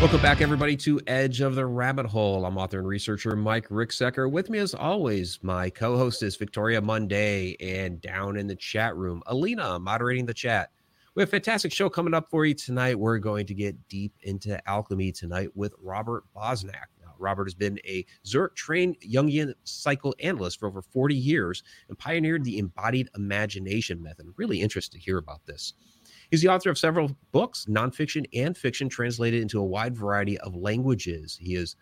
Welcome back, everybody, to Edge of the Rabbit Hole. I'm author and researcher Mike Ricksecker. With me, as always, my co host is Victoria Monday, and down in the chat room, Alina moderating the chat. We have a fantastic show coming up for you tonight. We're going to get deep into alchemy tonight with Robert Bosnak. Now, Robert has been a Zurich trained Jungian psychoanalyst for over 40 years and pioneered the embodied imagination method. Really interested to hear about this. He's the author of several books, nonfiction and fiction, translated into a wide variety of languages. He is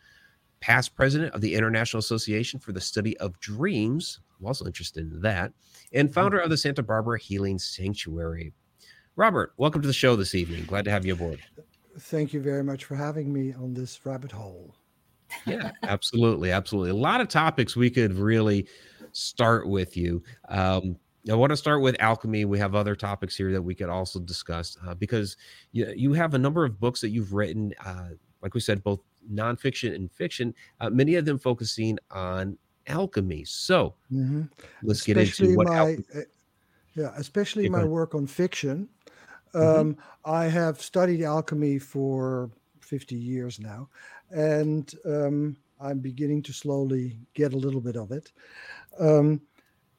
past president of the International Association for the Study of Dreams. I'm also interested in that, and founder of the Santa Barbara Healing Sanctuary. Robert, welcome to the show this evening. Glad to have you aboard. Thank you very much for having me on this rabbit hole. Yeah, absolutely. Absolutely. A lot of topics we could really start with you. Um, I want to start with alchemy. We have other topics here that we could also discuss uh, because you, you have a number of books that you've written, uh, like we said, both nonfiction and fiction, uh, many of them focusing on alchemy. So mm-hmm. let's especially get into what. My, alchemy- uh, yeah, especially my work on fiction. Mm-hmm. Um, mm-hmm. I have studied alchemy for 50 years now, and um, I'm beginning to slowly get a little bit of it. Um,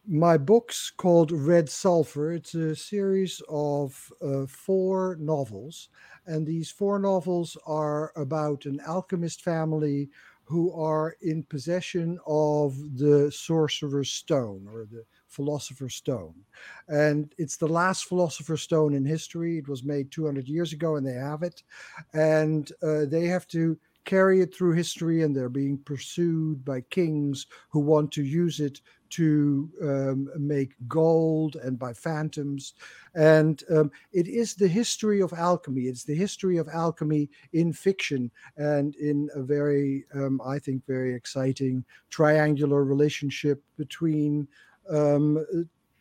my book's called Red Sulphur. It's a series of uh, four novels, and these four novels are about an alchemist family who are in possession of the Sorcerer's Stone or the Philosopher's Stone. And it's the last Philosopher's Stone in history. It was made 200 years ago, and they have it. And uh, they have to carry it through history, and they're being pursued by kings who want to use it to um, make gold and by phantoms. And um, it is the history of alchemy. It's the history of alchemy in fiction and in a very, um, I think, very exciting triangular relationship between um,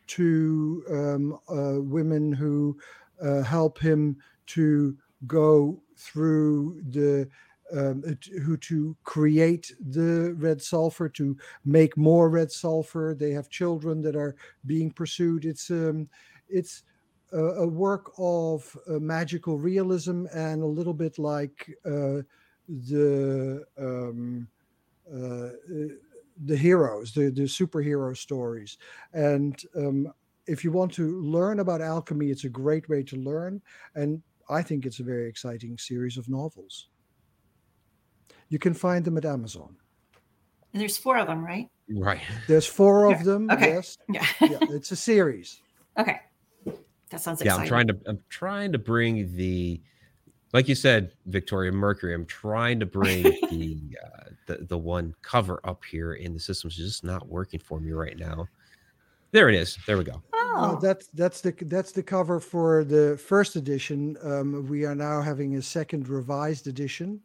two um, uh, women who uh, help him to go through the um, uh, who to create the red sulfur to make more red sulfur. They have children that are being pursued. It's um, it's a, a work of uh, magical realism and a little bit like uh, the um, uh, the heroes the the superhero stories. And um, if you want to learn about alchemy it's a great way to learn. And i think it's a very exciting series of novels you can find them at Amazon. And there's four of them, right? Right. There's four of them. Okay. Yes. Yeah. yeah. It's a series. Okay. That sounds exciting. yeah. I'm trying to I'm trying to bring the like you said, Victoria Mercury. I'm trying to bring the uh, the the one cover up here, and the system's just not working for me right now. There it is. There we go. Oh, uh, that's that's the that's the cover for the first edition. Um, we are now having a second revised edition,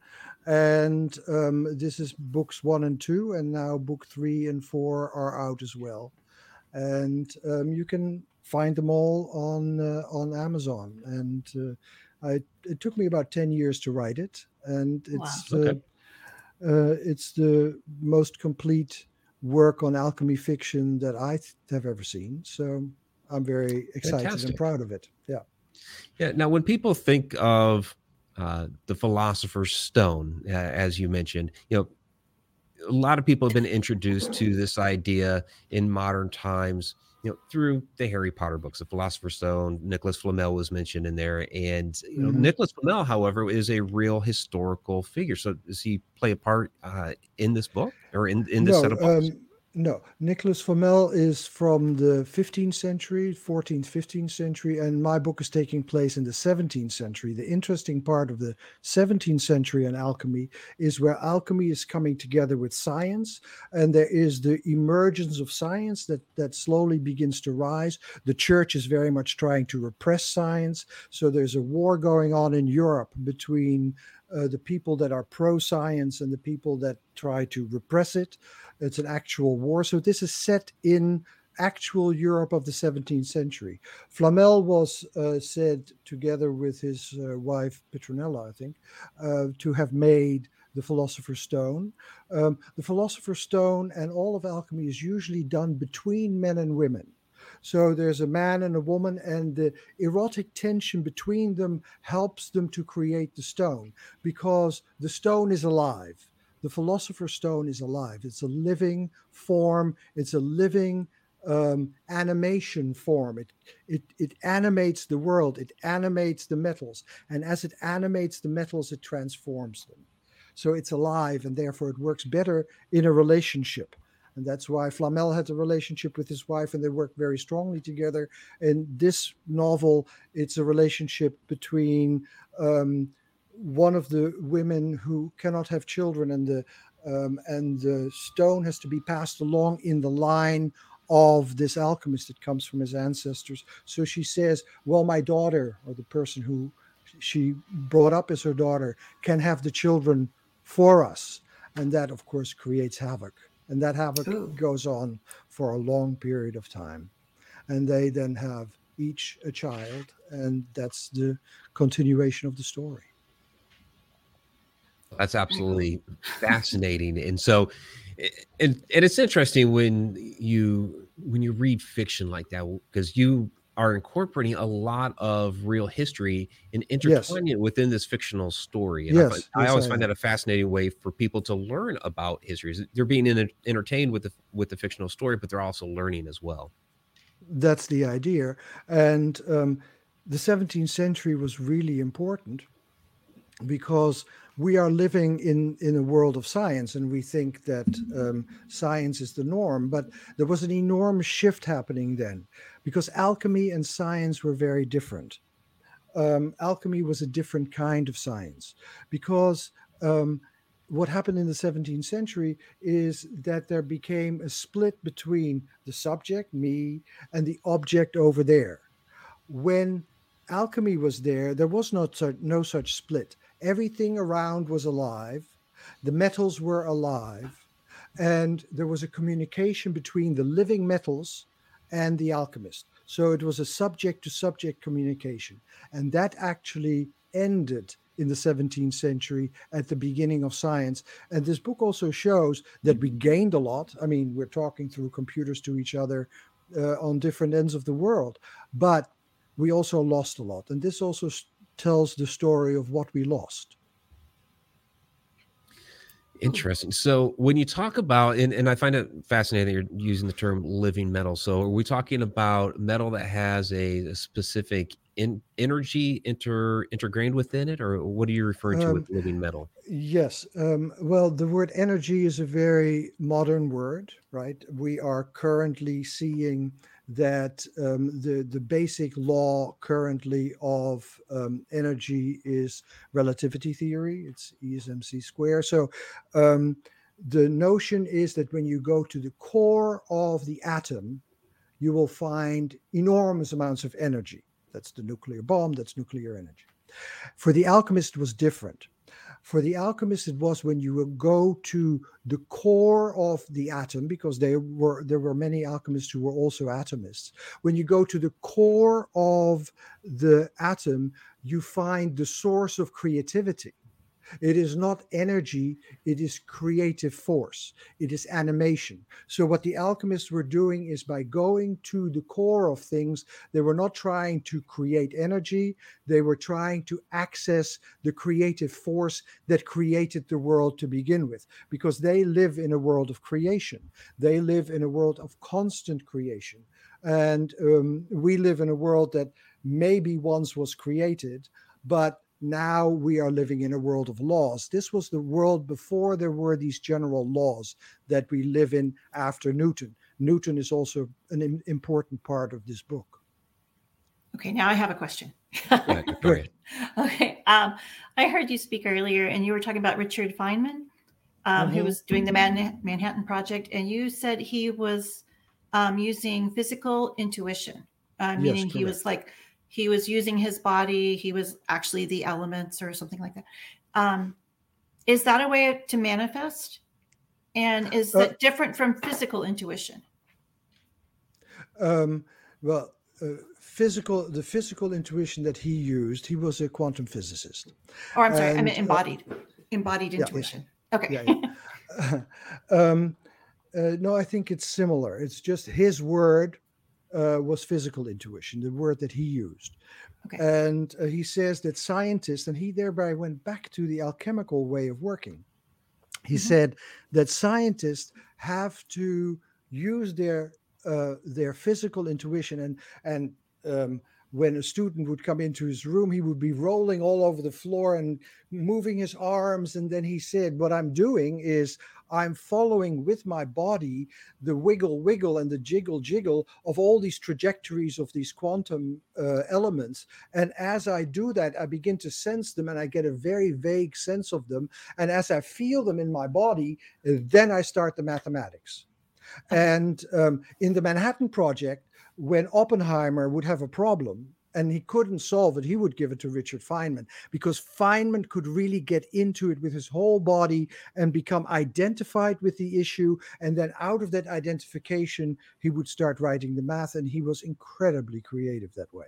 and um, this is books one and two, and now book three and four are out as well, and um, you can find them all on uh, on Amazon. And uh, I, it took me about ten years to write it, and it's wow. okay. uh, it's the most complete work on alchemy fiction that I have ever seen. So I'm very excited Fantastic. and proud of it. Yeah. Yeah. Now, when people think of uh, the philosopher's stone, uh, as you mentioned. You know, a lot of people have been introduced to this idea in modern times. You know, through the Harry Potter books, the Philosopher's Stone. Nicholas Flamel was mentioned in there, and you know, mm-hmm. Nicholas Flamel, however, is a real historical figure. So, does he play a part uh, in this book or in in this no, set of books? Um, no, Nicholas Flamel is from the 15th century, 14th, 15th century, and my book is taking place in the 17th century. The interesting part of the 17th century and alchemy is where alchemy is coming together with science, and there is the emergence of science that that slowly begins to rise. The church is very much trying to repress science, so there's a war going on in Europe between uh, the people that are pro science and the people that try to repress it. It's an actual war. So this is set in actual Europe of the 17th century. Flamel was uh, said, together with his uh, wife Petronella, I think, uh, to have made the Philosopher's Stone. Um, the Philosopher's Stone and all of alchemy is usually done between men and women. So there's a man and a woman, and the erotic tension between them helps them to create the stone because the stone is alive. The philosopher's stone is alive. It's a living form, it's a living um, animation form. It, it, it animates the world, it animates the metals. And as it animates the metals, it transforms them. So it's alive, and therefore it works better in a relationship. And that's why Flamel had a relationship with his wife, and they worked very strongly together. In this novel, it's a relationship between um, one of the women who cannot have children, and the um, and the stone has to be passed along in the line of this alchemist that comes from his ancestors. So she says, Well, my daughter, or the person who she brought up as her daughter, can have the children for us. And that, of course, creates havoc. And that havoc Ooh. goes on for a long period of time. And they then have each a child, and that's the continuation of the story. That's absolutely fascinating. And so, and and it's interesting when you when you read fiction like that because you are incorporating a lot of real history and intertwining yes. it within this fictional story. And yes, I, find, yes, I always I find that a fascinating way for people to learn about history. They're being in, entertained with the with the fictional story, but they're also learning as well. That's the idea, and um, the 17th century was really important because we are living in in a world of science and we think that um, science is the norm but there was an enormous shift happening then because alchemy and science were very different. Um, alchemy was a different kind of science because um, what happened in the 17th century is that there became a split between the subject me and the object over there. When alchemy was there there was not no such split everything around was alive, the metals were alive, and there was a communication between the living metals and the alchemist. So it was a subject to subject communication. And that actually ended in the 17th century at the beginning of science. And this book also shows that we gained a lot. I mean, we're talking through computers to each other uh, on different ends of the world, but we also lost a lot. And this also tells the story of what we lost. Interesting. So when you talk about, and, and I find it fascinating that you're using the term living metal. So are we talking about metal that has a, a specific in, energy inter intergrained within it, or what are you referring to um, with living metal? Yes. Um, well, the word energy is a very modern word, right? We are currently seeing that um, the the basic law currently of um, energy is relativity theory. It's E is mc square. So um, the notion is that when you go to the core of the atom, you will find enormous amounts of energy. That's the nuclear bomb. That's nuclear energy. For the alchemist, was different. For the alchemist, it was when you would go to the core of the atom, because there were there were many alchemists who were also atomists. When you go to the core of the atom, you find the source of creativity. It is not energy, it is creative force, it is animation. So, what the alchemists were doing is by going to the core of things, they were not trying to create energy, they were trying to access the creative force that created the world to begin with, because they live in a world of creation, they live in a world of constant creation. And um, we live in a world that maybe once was created, but now we are living in a world of laws. This was the world before there were these general laws that we live in after Newton. Newton is also an important part of this book. Okay, now I have a question. Great. okay, um, I heard you speak earlier, and you were talking about Richard Feynman, um, mm-hmm. who was doing the Man- Manhattan Project, and you said he was um, using physical intuition, uh, meaning yes, he was like he was using his body he was actually the elements or something like that. Um, is that a way to manifest? And is uh, that different from physical intuition? Um, well uh, physical the physical intuition that he used he was a quantum physicist. Oh i'm sorry and, i meant uh, embodied uh, embodied intuition yeah, yeah. okay. Yeah, um, uh, no i think it's similar. It's just his word uh, was physical intuition, the word that he used. Okay. And uh, he says that scientists, and he thereby went back to the alchemical way of working. He mm-hmm. said that scientists have to use their uh, their physical intuition and and um, when a student would come into his room, he would be rolling all over the floor and moving his arms. And then he said, What I'm doing is I'm following with my body the wiggle, wiggle, and the jiggle, jiggle of all these trajectories of these quantum uh, elements. And as I do that, I begin to sense them and I get a very vague sense of them. And as I feel them in my body, then I start the mathematics. And um, in the Manhattan Project, when Oppenheimer would have a problem and he couldn't solve it, he would give it to Richard Feynman because Feynman could really get into it with his whole body and become identified with the issue. And then out of that identification, he would start writing the math. And he was incredibly creative that way.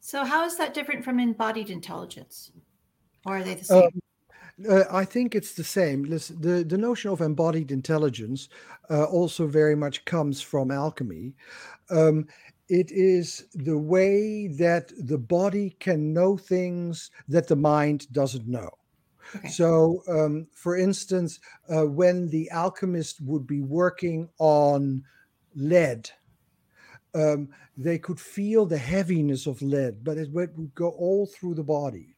So, how is that different from embodied intelligence? Or are they the same? Um, uh, I think it's the same. The, the notion of embodied intelligence uh, also very much comes from alchemy. Um, it is the way that the body can know things that the mind doesn't know. Okay. So, um, for instance, uh, when the alchemist would be working on lead, um, they could feel the heaviness of lead, but it would go all through the body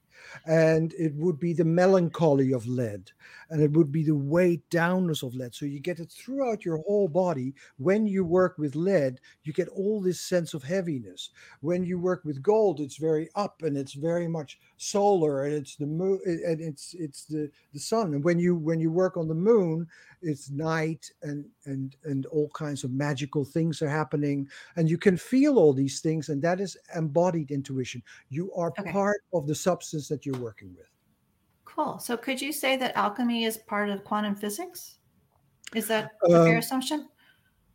and it would be the melancholy of lead and it would be the weight downness of lead. So you get it throughout your whole body. When you work with lead you get all this sense of heaviness. When you work with gold it's very up and it's very much solar and it's the moon and it's it's the the sun. And when you when you work on the moon it's night and and and all kinds of magical things are happening and you can feel all these things and that is embodied intuition. You are okay. part of the substance that you're working with. Cool. So could you say that alchemy is part of quantum physics? Is that a um, fair assumption?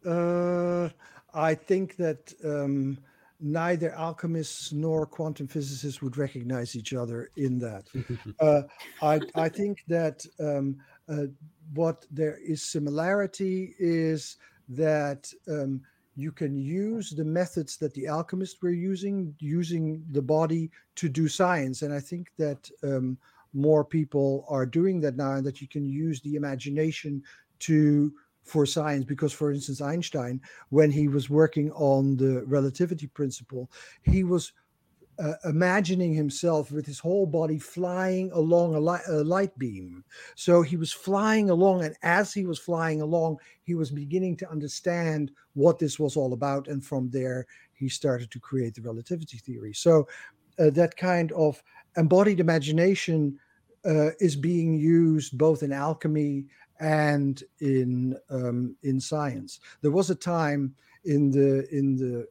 uh, i think that um, neither alchemists nor quantum physicists would recognize each other in that. uh, I, I think that um, uh, what there is similarity is that um, you can use the methods that the alchemists were using, using the body to do science. And I think that um, more people are doing that now, and that you can use the imagination to for science because for instance einstein when he was working on the relativity principle he was uh, imagining himself with his whole body flying along a, li- a, light beam. So he was flying along, and as he was flying along, he was beginning to understand what this was all about. And from there, he started to create the relativity theory. So uh, that kind of embodied imagination uh, is being used both in alchemy and in um, in science. There was a time in the in the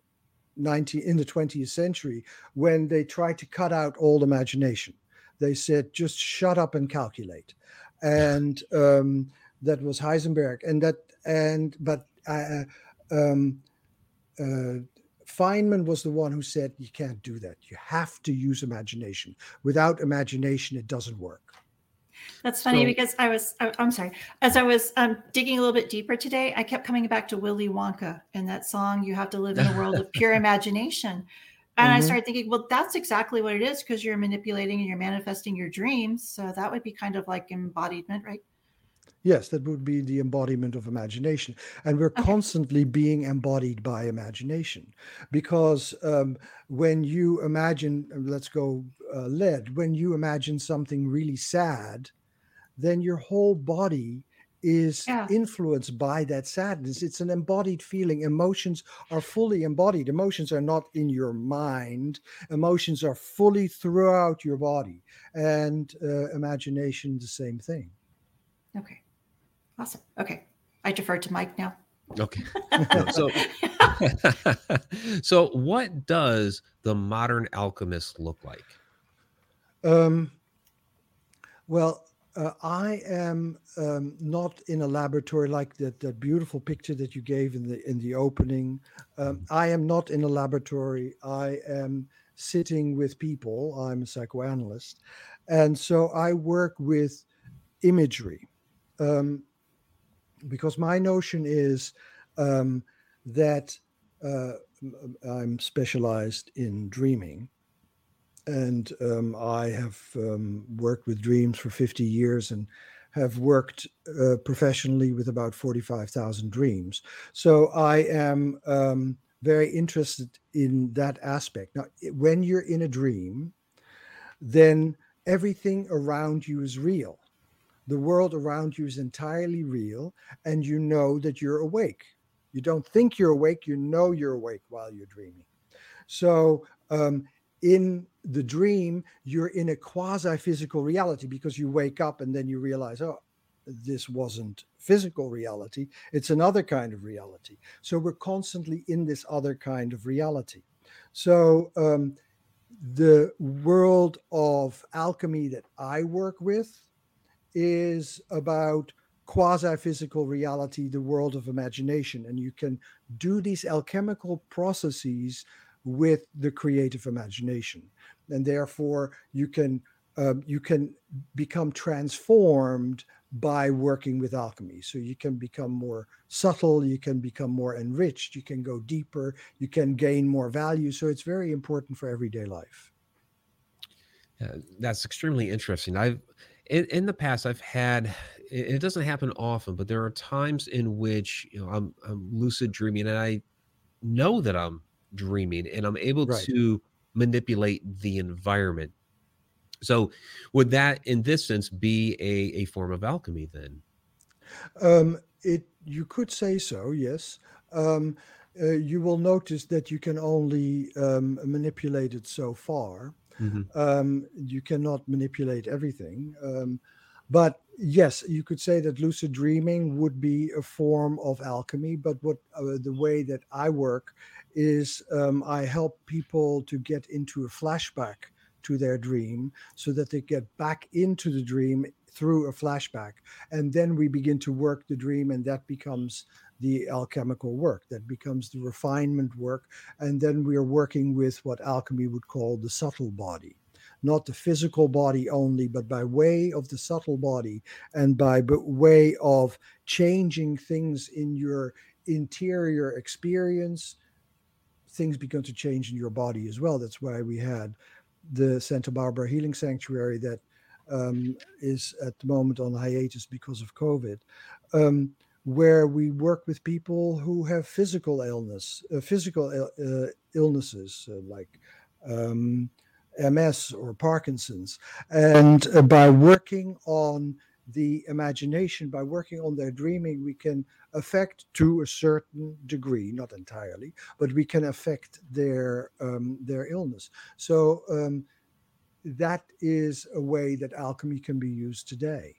19 in the 20th century when they tried to cut out all imagination. They said just shut up and calculate. And um, that was heisenberg. And that and but uh, um, uh, feynman was the one who said you can't do that. You have to use imagination. Without imagination it doesn't work that's funny so, because I was, I, am sorry, as I was um, digging a little bit deeper today, I kept coming back to Willy Wonka and that song, You Have to Live in a World of Pure Imagination. And mm-hmm. I started thinking, well, that's exactly what it is because you're manipulating and you're manifesting your dreams. So that would be kind of like embodiment, right? Yes, that would be the embodiment of imagination. And we're okay. constantly being embodied by imagination because um, when you imagine, let's go uh, lead, when you imagine something really sad, then your whole body is yeah. influenced by that sadness. It's an embodied feeling. Emotions are fully embodied. Emotions are not in your mind, emotions are fully throughout your body. And uh, imagination, the same thing. Okay. Awesome. Okay. I defer to Mike now. Okay. so, so what does the modern alchemist look like? Um, well, uh, I am um, not in a laboratory like that, that beautiful picture that you gave in the in the opening. Um, I am not in a laboratory. I am sitting with people. I'm a psychoanalyst, and so I work with imagery. Um, because my notion is um, that uh, I'm specialized in dreaming, and um, I have um, worked with dreams for 50 years and have worked uh, professionally with about 45,000 dreams. So I am um, very interested in that aspect. Now, when you're in a dream, then everything around you is real. The world around you is entirely real, and you know that you're awake. You don't think you're awake, you know you're awake while you're dreaming. So, um, in the dream, you're in a quasi physical reality because you wake up and then you realize, oh, this wasn't physical reality. It's another kind of reality. So we're constantly in this other kind of reality. So um, the world of alchemy that I work with is about quasi physical reality, the world of imagination. And you can do these alchemical processes with the creative imagination. And therefore, you can. Um, you can become transformed by working with alchemy. So you can become more subtle, you can become more enriched, you can go deeper, you can gain more value. So it's very important for everyday life. Yeah, that's extremely interesting. I've in, in the past I've had it, doesn't happen often, but there are times in which you know I'm I'm lucid dreaming and I know that I'm dreaming and I'm able right. to manipulate the environment. So would that in this sense be a, a form of alchemy then? Um, it you could say so, yes. Um, uh, you will notice that you can only um, manipulate it so far. Mm-hmm. Um, you cannot manipulate everything. Um, but yes, you could say that lucid dreaming would be a form of alchemy. But what uh, the way that I work is um, I help people to get into a flashback to their dream so that they get back into the dream through a flashback. And then we begin to work the dream, and that becomes the alchemical work, that becomes the refinement work. And then we are working with what alchemy would call the subtle body. Not the physical body only, but by way of the subtle body and by way of changing things in your interior experience, things begin to change in your body as well. That's why we had the Santa Barbara Healing Sanctuary that um, is at the moment on hiatus because of COVID. Um, where we work with people who have physical illness, uh, physical uh, illnesses uh, like um, MS or Parkinson's, and uh, by working on the imagination, by working on their dreaming, we can affect to a certain degree, not entirely, but we can affect their um, their illness. So um, that is a way that alchemy can be used today.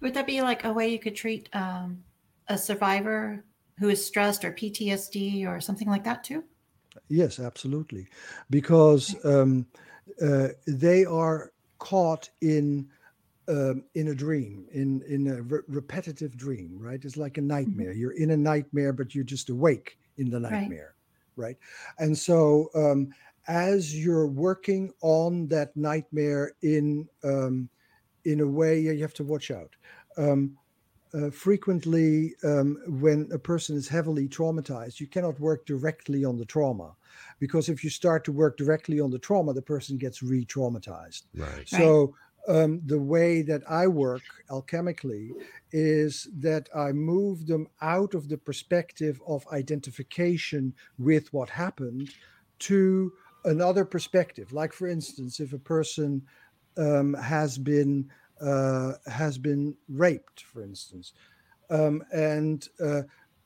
Would that be like a way you could treat um, a survivor who is stressed or PTSD or something like that too? Yes, absolutely, because um, uh, they are caught in um, in a dream, in in a re- repetitive dream, right? It's like a nightmare. Mm-hmm. You're in a nightmare, but you're just awake in the nightmare, right? right? And so, um, as you're working on that nightmare in um, in a way you have to watch out. Um, uh, frequently, um, when a person is heavily traumatized, you cannot work directly on the trauma because if you start to work directly on the trauma, the person gets re traumatized. Right. So, um, the way that I work alchemically is that I move them out of the perspective of identification with what happened to another perspective. Like, for instance, if a person um, has been uh, has been raped, for instance, um, and uh,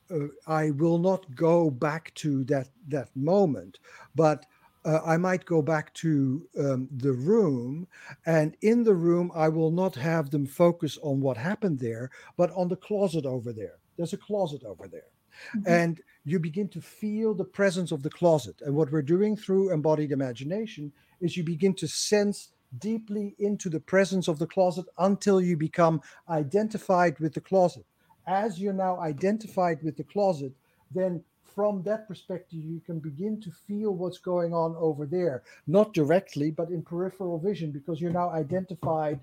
uh, I will not go back to that that moment, but uh, I might go back to um, the room, and in the room, I will not have them focus on what happened there, but on the closet over there. There's a closet over there. Mm-hmm. And you begin to feel the presence of the closet. And what we're doing through embodied imagination is you begin to sense deeply into the presence of the closet until you become identified with the closet. As you're now identified with the closet, then from that perspective, you can begin to feel what's going on over there, not directly, but in peripheral vision, because you're now identified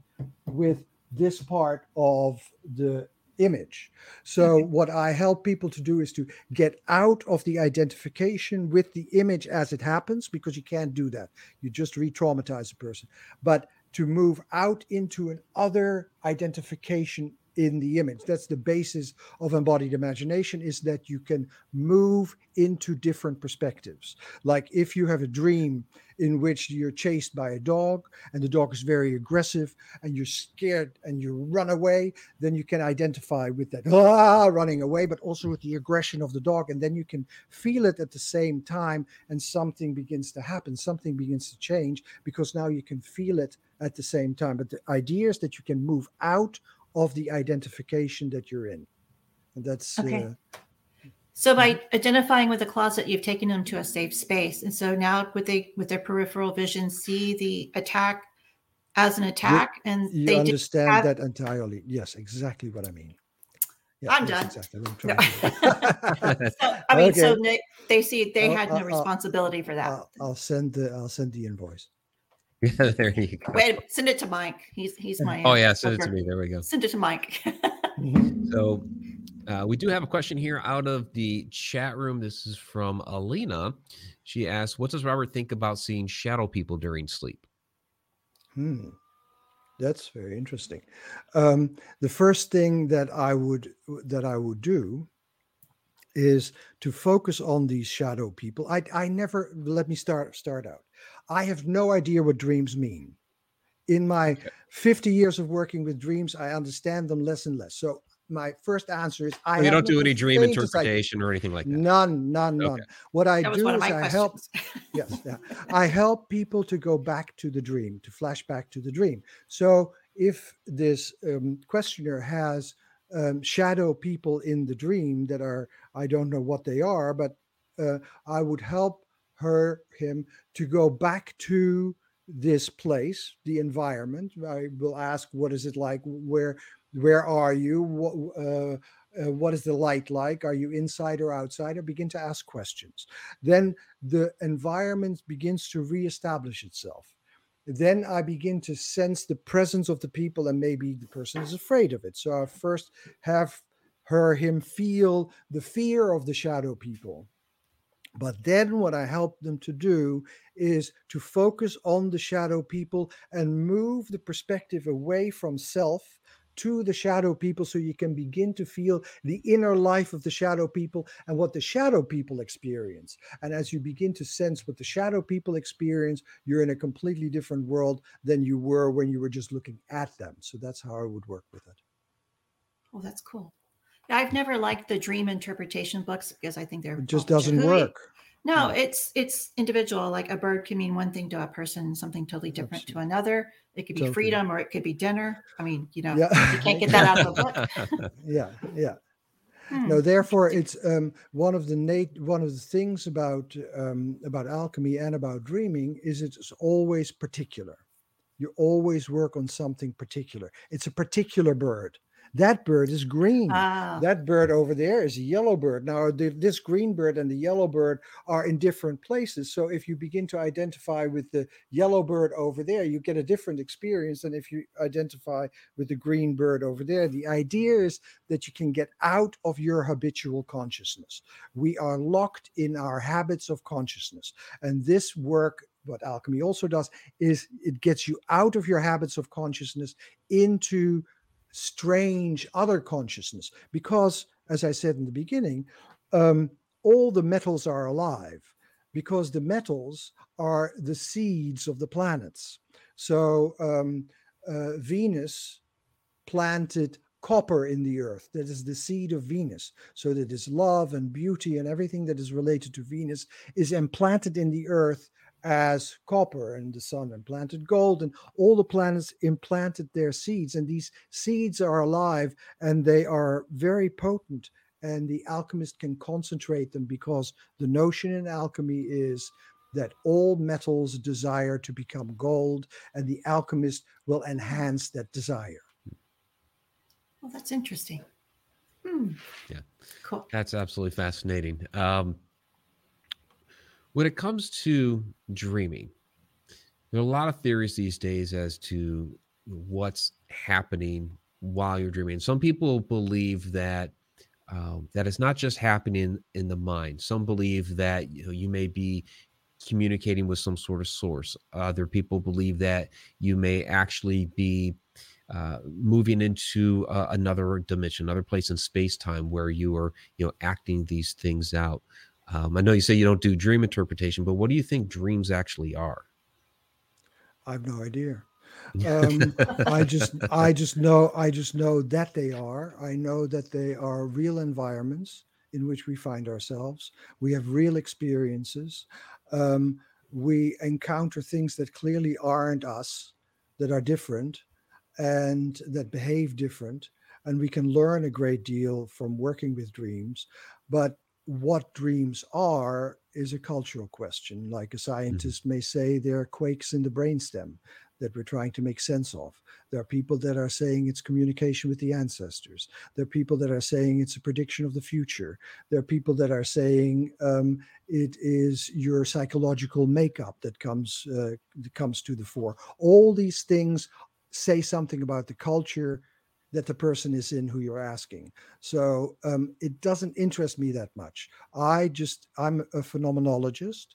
with this part of the image. So, mm-hmm. what I help people to do is to get out of the identification with the image as it happens, because you can't do that. You just re traumatize the person. But to move out into an other identification in the image. That's the basis of embodied imagination is that you can move into different perspectives. Like if you have a dream in which you're chased by a dog and the dog is very aggressive and you're scared and you run away then you can identify with that ah, running away but also with the aggression of the dog and then you can feel it at the same time and something begins to happen something begins to change because now you can feel it at the same time. But the idea is that you can move out of the identification that you're in. And that's okay. Uh, so by mm-hmm. identifying with the closet, you've taken them to a safe space, and so now with they with their peripheral vision, see the attack as an attack, you, and you they understand have... that entirely. Yes, exactly what I mean. Yeah, I'm done. Exactly no. so, I mean, okay. so they, they see they had no responsibility for that. I'll, I'll send the I'll send the invoice. Yeah, there you go. Wait, send it to Mike. He's he's my. Oh yeah, send worker. it to me. There we go. Send it to Mike. so, uh, we do have a question here out of the chat room. This is from Alina. She asks, "What does Robert think about seeing shadow people during sleep?" Hmm. That's very interesting. Um, the first thing that I would that I would do is to focus on these shadow people. I I never let me start start out. I have no idea what dreams mean. In my 50 years of working with dreams, I understand them less and less. So my first answer is I. Well, you don't do any dream interpretation or anything like that. None, none, okay. none. What I do is I questions. help. yes, yeah, I help people to go back to the dream, to flash back to the dream. So if this um, questioner has um, shadow people in the dream that are, I don't know what they are, but uh, I would help her him to go back to this place the environment. I will ask what is it like? Where where are you? What uh, uh, what is the light like? Are you inside or outside? I begin to ask questions. Then the environment begins to reestablish itself. Then i begin to sense the presence of the people and maybe the person is afraid of it. So i first have her him feel the fear of the shadow people but then what I help them to do is to focus on the shadow people and move the perspective away from self to the shadow people so you can begin to feel the inner life of the shadow people and what the shadow people experience. And as you begin to sense what the shadow people experience, you're in a completely different world than you were when you were just looking at them. So that's how I would work with it. Oh, that's cool. I've never liked the dream interpretation books because I think they're it just doesn't work. No, it's it's individual. Like a bird can mean one thing to a person, something totally different to another. It could be totally. freedom or it could be dinner. I mean, you know, yeah. you can't get that out of a book. yeah, yeah. Hmm. No, therefore, it's um, one of the nat- one of the things about um, about alchemy and about dreaming is it's always particular. You always work on something particular. It's a particular bird. That bird is green. Ah. That bird over there is a yellow bird. Now, the, this green bird and the yellow bird are in different places. So, if you begin to identify with the yellow bird over there, you get a different experience than if you identify with the green bird over there. The idea is that you can get out of your habitual consciousness. We are locked in our habits of consciousness. And this work what alchemy also does is it gets you out of your habits of consciousness into strange other consciousness because as i said in the beginning um, all the metals are alive because the metals are the seeds of the planets. So um, uh, venus planted copper in the earth that is the seed of venus. So that is love and beauty and everything that is related to venus is implanted in the earth as copper and the sun implanted gold and all the planets implanted their seeds and these seeds are alive and they are very potent and the alchemist can concentrate them because the notion in alchemy is that all metals desire to become gold and the alchemist will enhance that desire. Well that's interesting. Hmm. yeah. Cool. That's absolutely fascinating. Um, when it comes to dreaming, there are a lot of theories these days as to what's happening while you're dreaming. Some people believe that um, that it's not just happening in the mind. Some believe that you know you may be communicating with some sort of source. Other people believe that you may actually be uh, moving into uh, another dimension, another place in space time where you are, you know, acting these things out. Um, I know you say you don't do dream interpretation, but what do you think dreams actually are? I have no idea. Um, I just, I just know, I just know that they are. I know that they are real environments in which we find ourselves. We have real experiences. Um, we encounter things that clearly aren't us, that are different, and that behave different. And we can learn a great deal from working with dreams. But what dreams are is a cultural question. Like a mm-hmm. scientist mm-hmm. may say, there are quakes in the brainstem that we're trying to make sense of. There are people that are saying it's communication with the ancestors. There are people that are saying it's a prediction of the future. There are people that are saying um, it is your psychological makeup that comes uh, that comes to the fore. All these things say something about the culture that the person is in who you're asking. So um, it doesn't interest me that much. I just I'm a phenomenologist.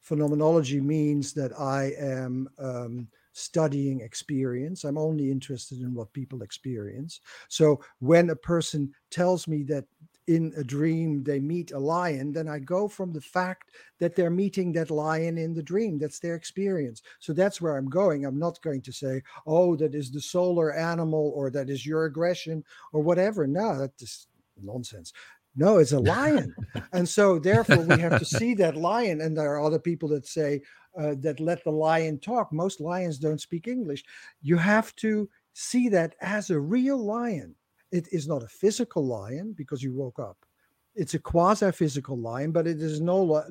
Phenomenology means that I am um, studying experience. I'm only interested in what people experience. So when a person tells me that in a dream they meet a lion, then I go from the fact that they're meeting that lion in the dream. That's their experience. So that's where I'm going. I'm not going to say, oh, that is the solar animal or that is your aggression or whatever. No, that's nonsense. No, it's a lion. and so therefore we have to see that lion. And there are other people that say uh, that let the lion talk. Most lions don't speak English. You have to see that as a real lion it is not a physical lion because you woke up. It's a quasi physical lion, but it is no,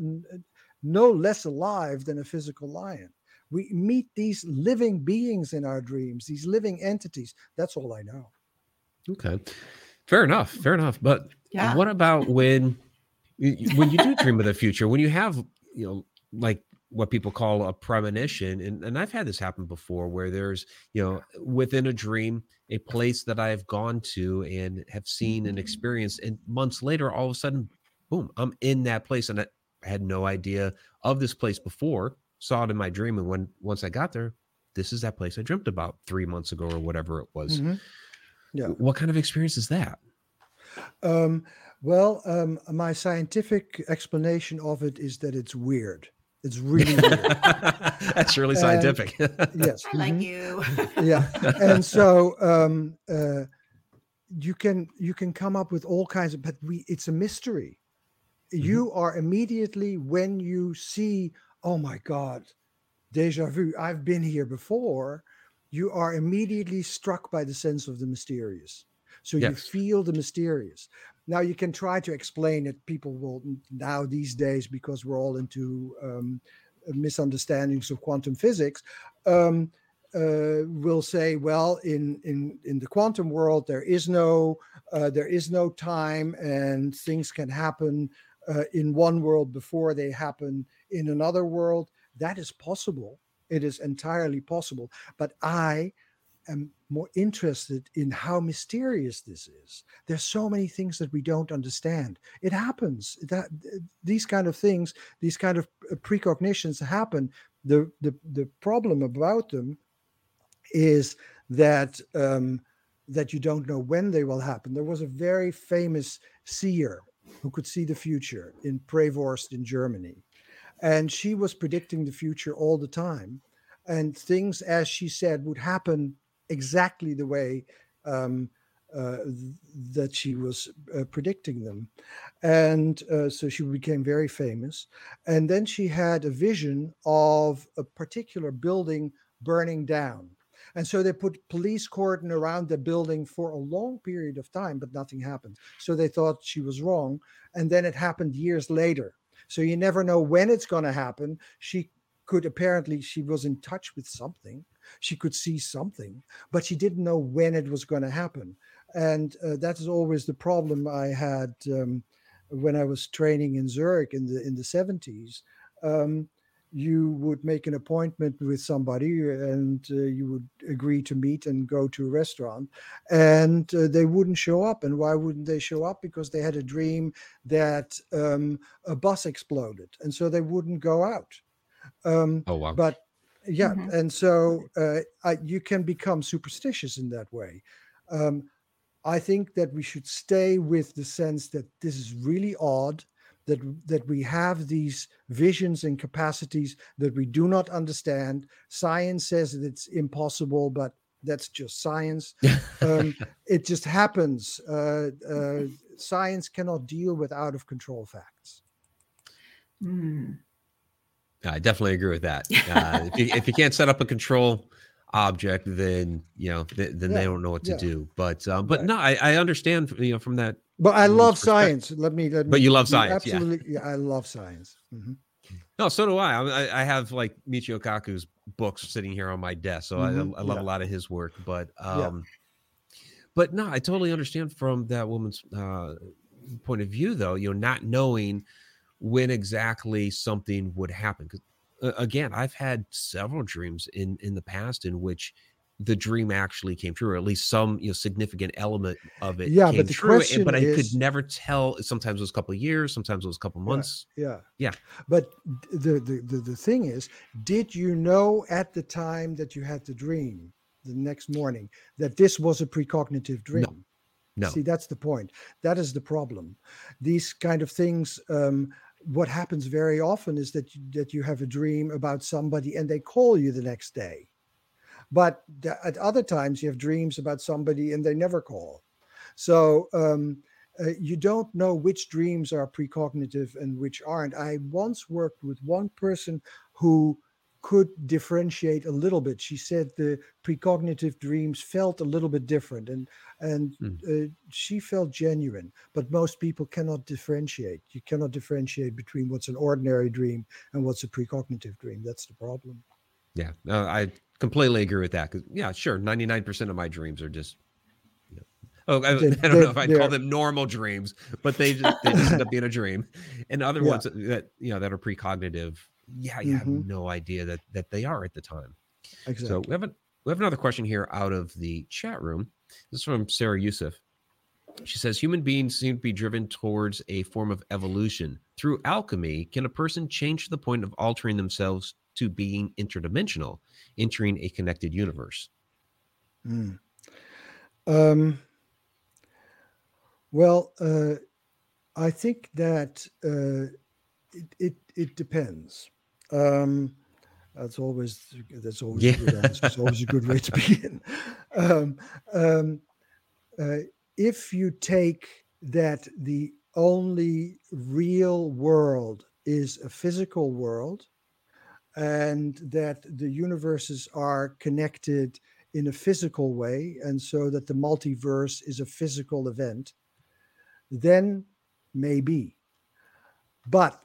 no less alive than a physical lion. We meet these living beings in our dreams, these living entities. That's all I know. Okay. Fair enough. Fair enough. But yeah. what about when when you do dream of the future, when you have, you know, like what people call a premonition and, and i've had this happen before where there's you know within a dream a place that i've gone to and have seen and experienced and months later all of a sudden boom i'm in that place and i had no idea of this place before saw it in my dream and when once i got there this is that place i dreamt about three months ago or whatever it was. Mm-hmm. yeah. What kind of experience is that? Um, well um, my scientific explanation of it is that it's weird it's really weird. That's really scientific. yes. I like mm-hmm. you. yeah. And so um, uh, you can you can come up with all kinds of but we it's a mystery. Mm-hmm. You are immediately when you see, oh my God, deja vu, I've been here before, you are immediately struck by the sense of the mysterious. So yes. you feel the mysterious. Now you can try to explain it. People will now these days because we're all into um, misunderstandings of quantum physics. Um, uh, will say, well, in in in the quantum world, there is no uh, there is no time, and things can happen uh, in one world before they happen in another world. That is possible. It is entirely possible. But I am more interested in how mysterious this is. There's so many things that we don't understand. It happens that these kind of things, these kind of uh, precognitions happen. The the the problem about them is that um, that you don't know when they will happen. There was a very famous seer who could see the future in Prevorst in Germany, and she was predicting the future all the time. And things, as she said, would happen exactly the way um, uh, that she was uh, predicting them. And uh, so she became very famous. And then she had a vision of a particular building burning down. And so they put police cordon around the building for a long period of time, but nothing happened. So they thought she was wrong. And then it happened years later. So you never know when it's going to happen. She could apparently, she was in touch with something she could see something, but she didn't know when it was going to happen. And uh, that is always the problem I had um, when I was training in Zurich in the in the 70s. Um, you would make an appointment with somebody and uh, you would agree to meet and go to a restaurant and uh, they wouldn't show up and why wouldn't they show up because they had a dream that um, a bus exploded and so they wouldn't go out um, oh wow but yeah mm-hmm. and so uh, I, you can become superstitious in that way. Um, i think that we should stay with the sense that this is really odd that that we have these visions and capacities that we do not understand. Science says that it's impossible but that's just science. Um, it just happens. Uh, uh, science cannot deal with out of control facts. Mm. I definitely agree with that uh, if, you, if you can't set up a control object then you know th- then yeah. they don't know what to yeah. do but um, but right. no I, I understand you know from that but I love science. Let me, let me. But you love science, absolutely. Yeah. I love science. Mm-hmm. No, so do I. I. I have like Michio Kaku's books sitting here on my desk, so mm-hmm. I, I, love a lot of his work. But um, but no, I totally understand from that woman's uh, point of view, though. You know, not knowing when exactly something would happen. Because uh, again, I've had several dreams in in the past in which the dream actually came true, or at least some you know significant element of it. Yeah, but the true, question but I is, could never tell. Sometimes it was a couple of years, sometimes it was a couple of months. Yeah, yeah, yeah. But the, the the the thing is, did you know at the time that you had the dream, the next morning, that this was a precognitive dream? No. No. See, that's the point. That is the problem. These kind of things. Um, what happens very often is that you, that you have a dream about somebody and they call you the next day but at other times, you have dreams about somebody and they never call. So um, uh, you don't know which dreams are precognitive and which aren't. I once worked with one person who could differentiate a little bit. She said the precognitive dreams felt a little bit different, and and mm. uh, she felt genuine. But most people cannot differentiate. You cannot differentiate between what's an ordinary dream and what's a precognitive dream. That's the problem. Yeah, uh, I completely agree with that. Because yeah, sure, ninety nine percent of my dreams are just. You know, oh, I, I don't know if I'd call them normal dreams, but they just, they just end up being a dream, and other yeah. ones that you know that are precognitive. Yeah, you mm-hmm. have no idea that that they are at the time. Exactly. So we have a, we have another question here out of the chat room. This is from Sarah Youssef. She says human beings seem to be driven towards a form of evolution. Through alchemy, can a person change to the point of altering themselves to being interdimensional? entering a connected universe? Mm. Um, well, uh, I think that uh, it, it, it depends. Um, that's always that's always yeah. a good answer. It's always a good way to begin. Um, um, uh, if you take that the only real world is a physical world, and that the universes are connected in a physical way, and so that the multiverse is a physical event, then maybe. But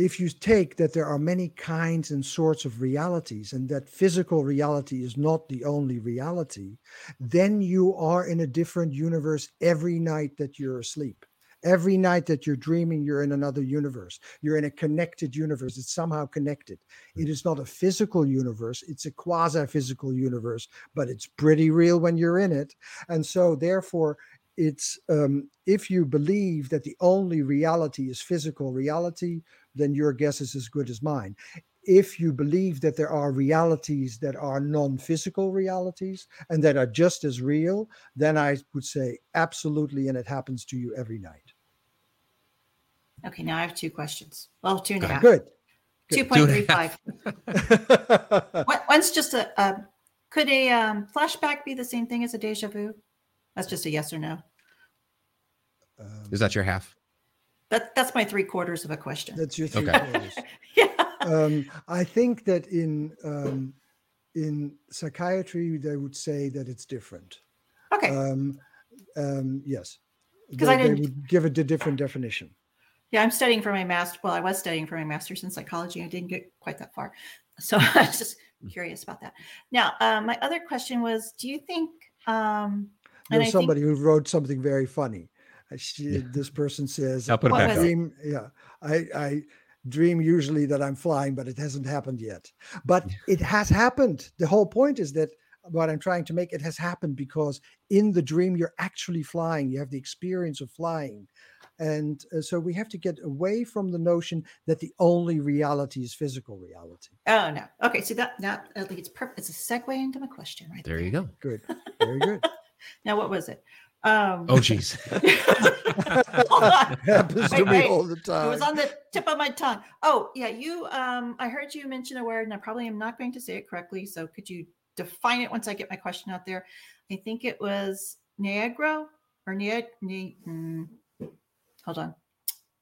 if you take that there are many kinds and sorts of realities and that physical reality is not the only reality, then you are in a different universe every night that you're asleep. Every night that you're dreaming, you're in another universe. You're in a connected universe. It's somehow connected. It hmm. is not a physical universe, it's a quasi physical universe, but it's pretty real when you're in it. And so, therefore, it's um, if you believe that the only reality is physical reality, then your guess is as good as mine if you believe that there are realities that are non physical realities and that are just as real, then I would say absolutely. And it happens to you every night. Okay, now I have two questions. Well, two and a half. Good. Two point three five. One's just a, a could a um, flashback be the same thing as a deja vu? That's just a yes or no. Um, Is that your half? That that's my three quarters of a question. That's your three okay. quarters. yeah um, I think that in um, in psychiatry they would say that it's different. Okay. Um, um yes, because I didn't they would give it a different definition. Yeah, I'm studying for my master. Well, I was studying for my master's in psychology. I didn't get quite that far, so I was just curious about that. Now, uh, my other question was: Do you think? Um, There's somebody think, who wrote something very funny. She, yeah. This person says, I'll put it back dream, Yeah, I, I dream usually that I'm flying, but it hasn't happened yet. But it has happened. The whole point is that what I'm trying to make it has happened because in the dream you're actually flying. You have the experience of flying. And uh, so we have to get away from the notion that the only reality is physical reality. Oh no. Okay, so that now I think it's perfect. It's a segue into my question right there. There you go. Good. Very good. now what was it? Um, oh geez. Happens to me all the time. It was on the tip of my tongue. Oh yeah, you. Um, I heard you mention a word, and I probably am not going to say it correctly. So could you define it once I get my question out there? I think it was Niagara or Niag. Ni, mm, hold on.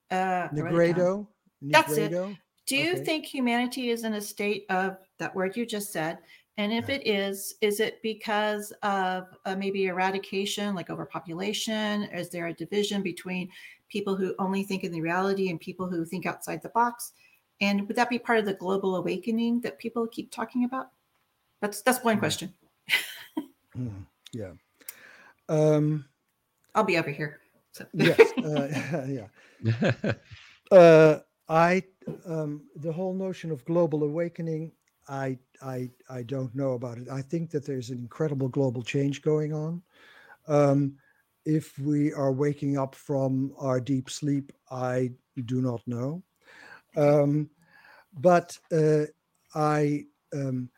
Uh, Nigredo. That's it. Do you okay. think humanity is in a state of that word you just said? And if it is, is it because of uh, maybe eradication, like overpopulation? Is there a division between people who only think in the reality and people who think outside the box? And would that be part of the global awakening that people keep talking about? That's that's one hmm. question. mm, yeah. Um, I'll be over here. So. yes. Uh, yeah. Uh, I um, the whole notion of global awakening. I I I don't know about it. I think that there's an incredible global change going on. Um, if we are waking up from our deep sleep, I do not know. Um, but uh, I um,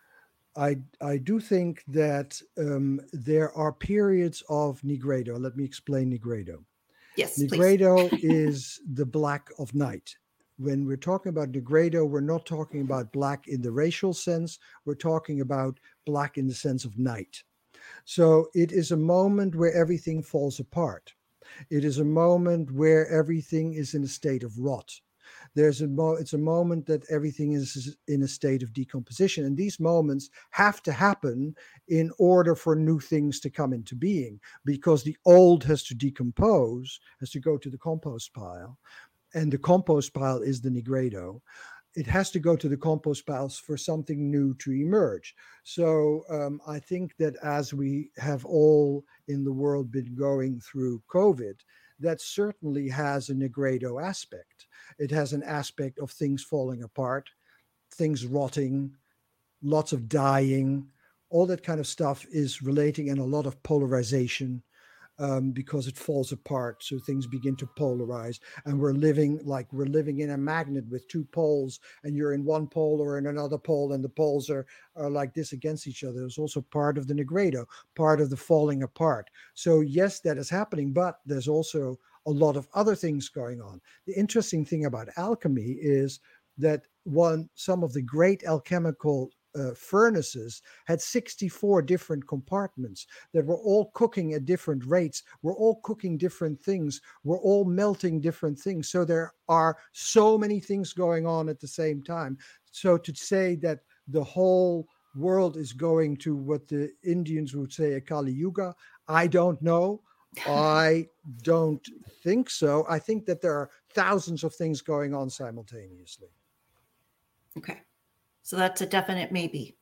I I do think that um, there are periods of nigredo. Let me explain nigredo. Yes, nigredo is the black of night. When we're talking about nigredo, we're not talking about black in the racial sense. We're talking about black in the sense of night. So it is a moment where everything falls apart. It is a moment where everything is in a state of rot there's a mo- it's a moment that everything is in a state of decomposition and these moments have to happen in order for new things to come into being because the old has to decompose has to go to the compost pile and the compost pile is the nigredo it has to go to the compost piles for something new to emerge. So um, I think that as we have all in the world been going through COVID, that certainly has a Nigredo aspect. It has an aspect of things falling apart, things rotting, lots of dying, all that kind of stuff is relating, and a lot of polarization um, because it falls apart. So things begin to polarize, and we're living like we're living in a magnet with two poles, and you're in one pole or in another pole, and the poles are are like this against each other. It's also part of the Nigredo, part of the falling apart. So yes, that is happening, but there's also a lot of other things going on. The interesting thing about alchemy is that one some of the great alchemical uh, furnaces had 64 different compartments that were all cooking at different rates were all cooking different things were all melting different things. So there are so many things going on at the same time. So to say that the whole world is going to what the indians would say a kali yuga i don't know. I don't think so. I think that there are thousands of things going on simultaneously. Okay so that's a definite maybe.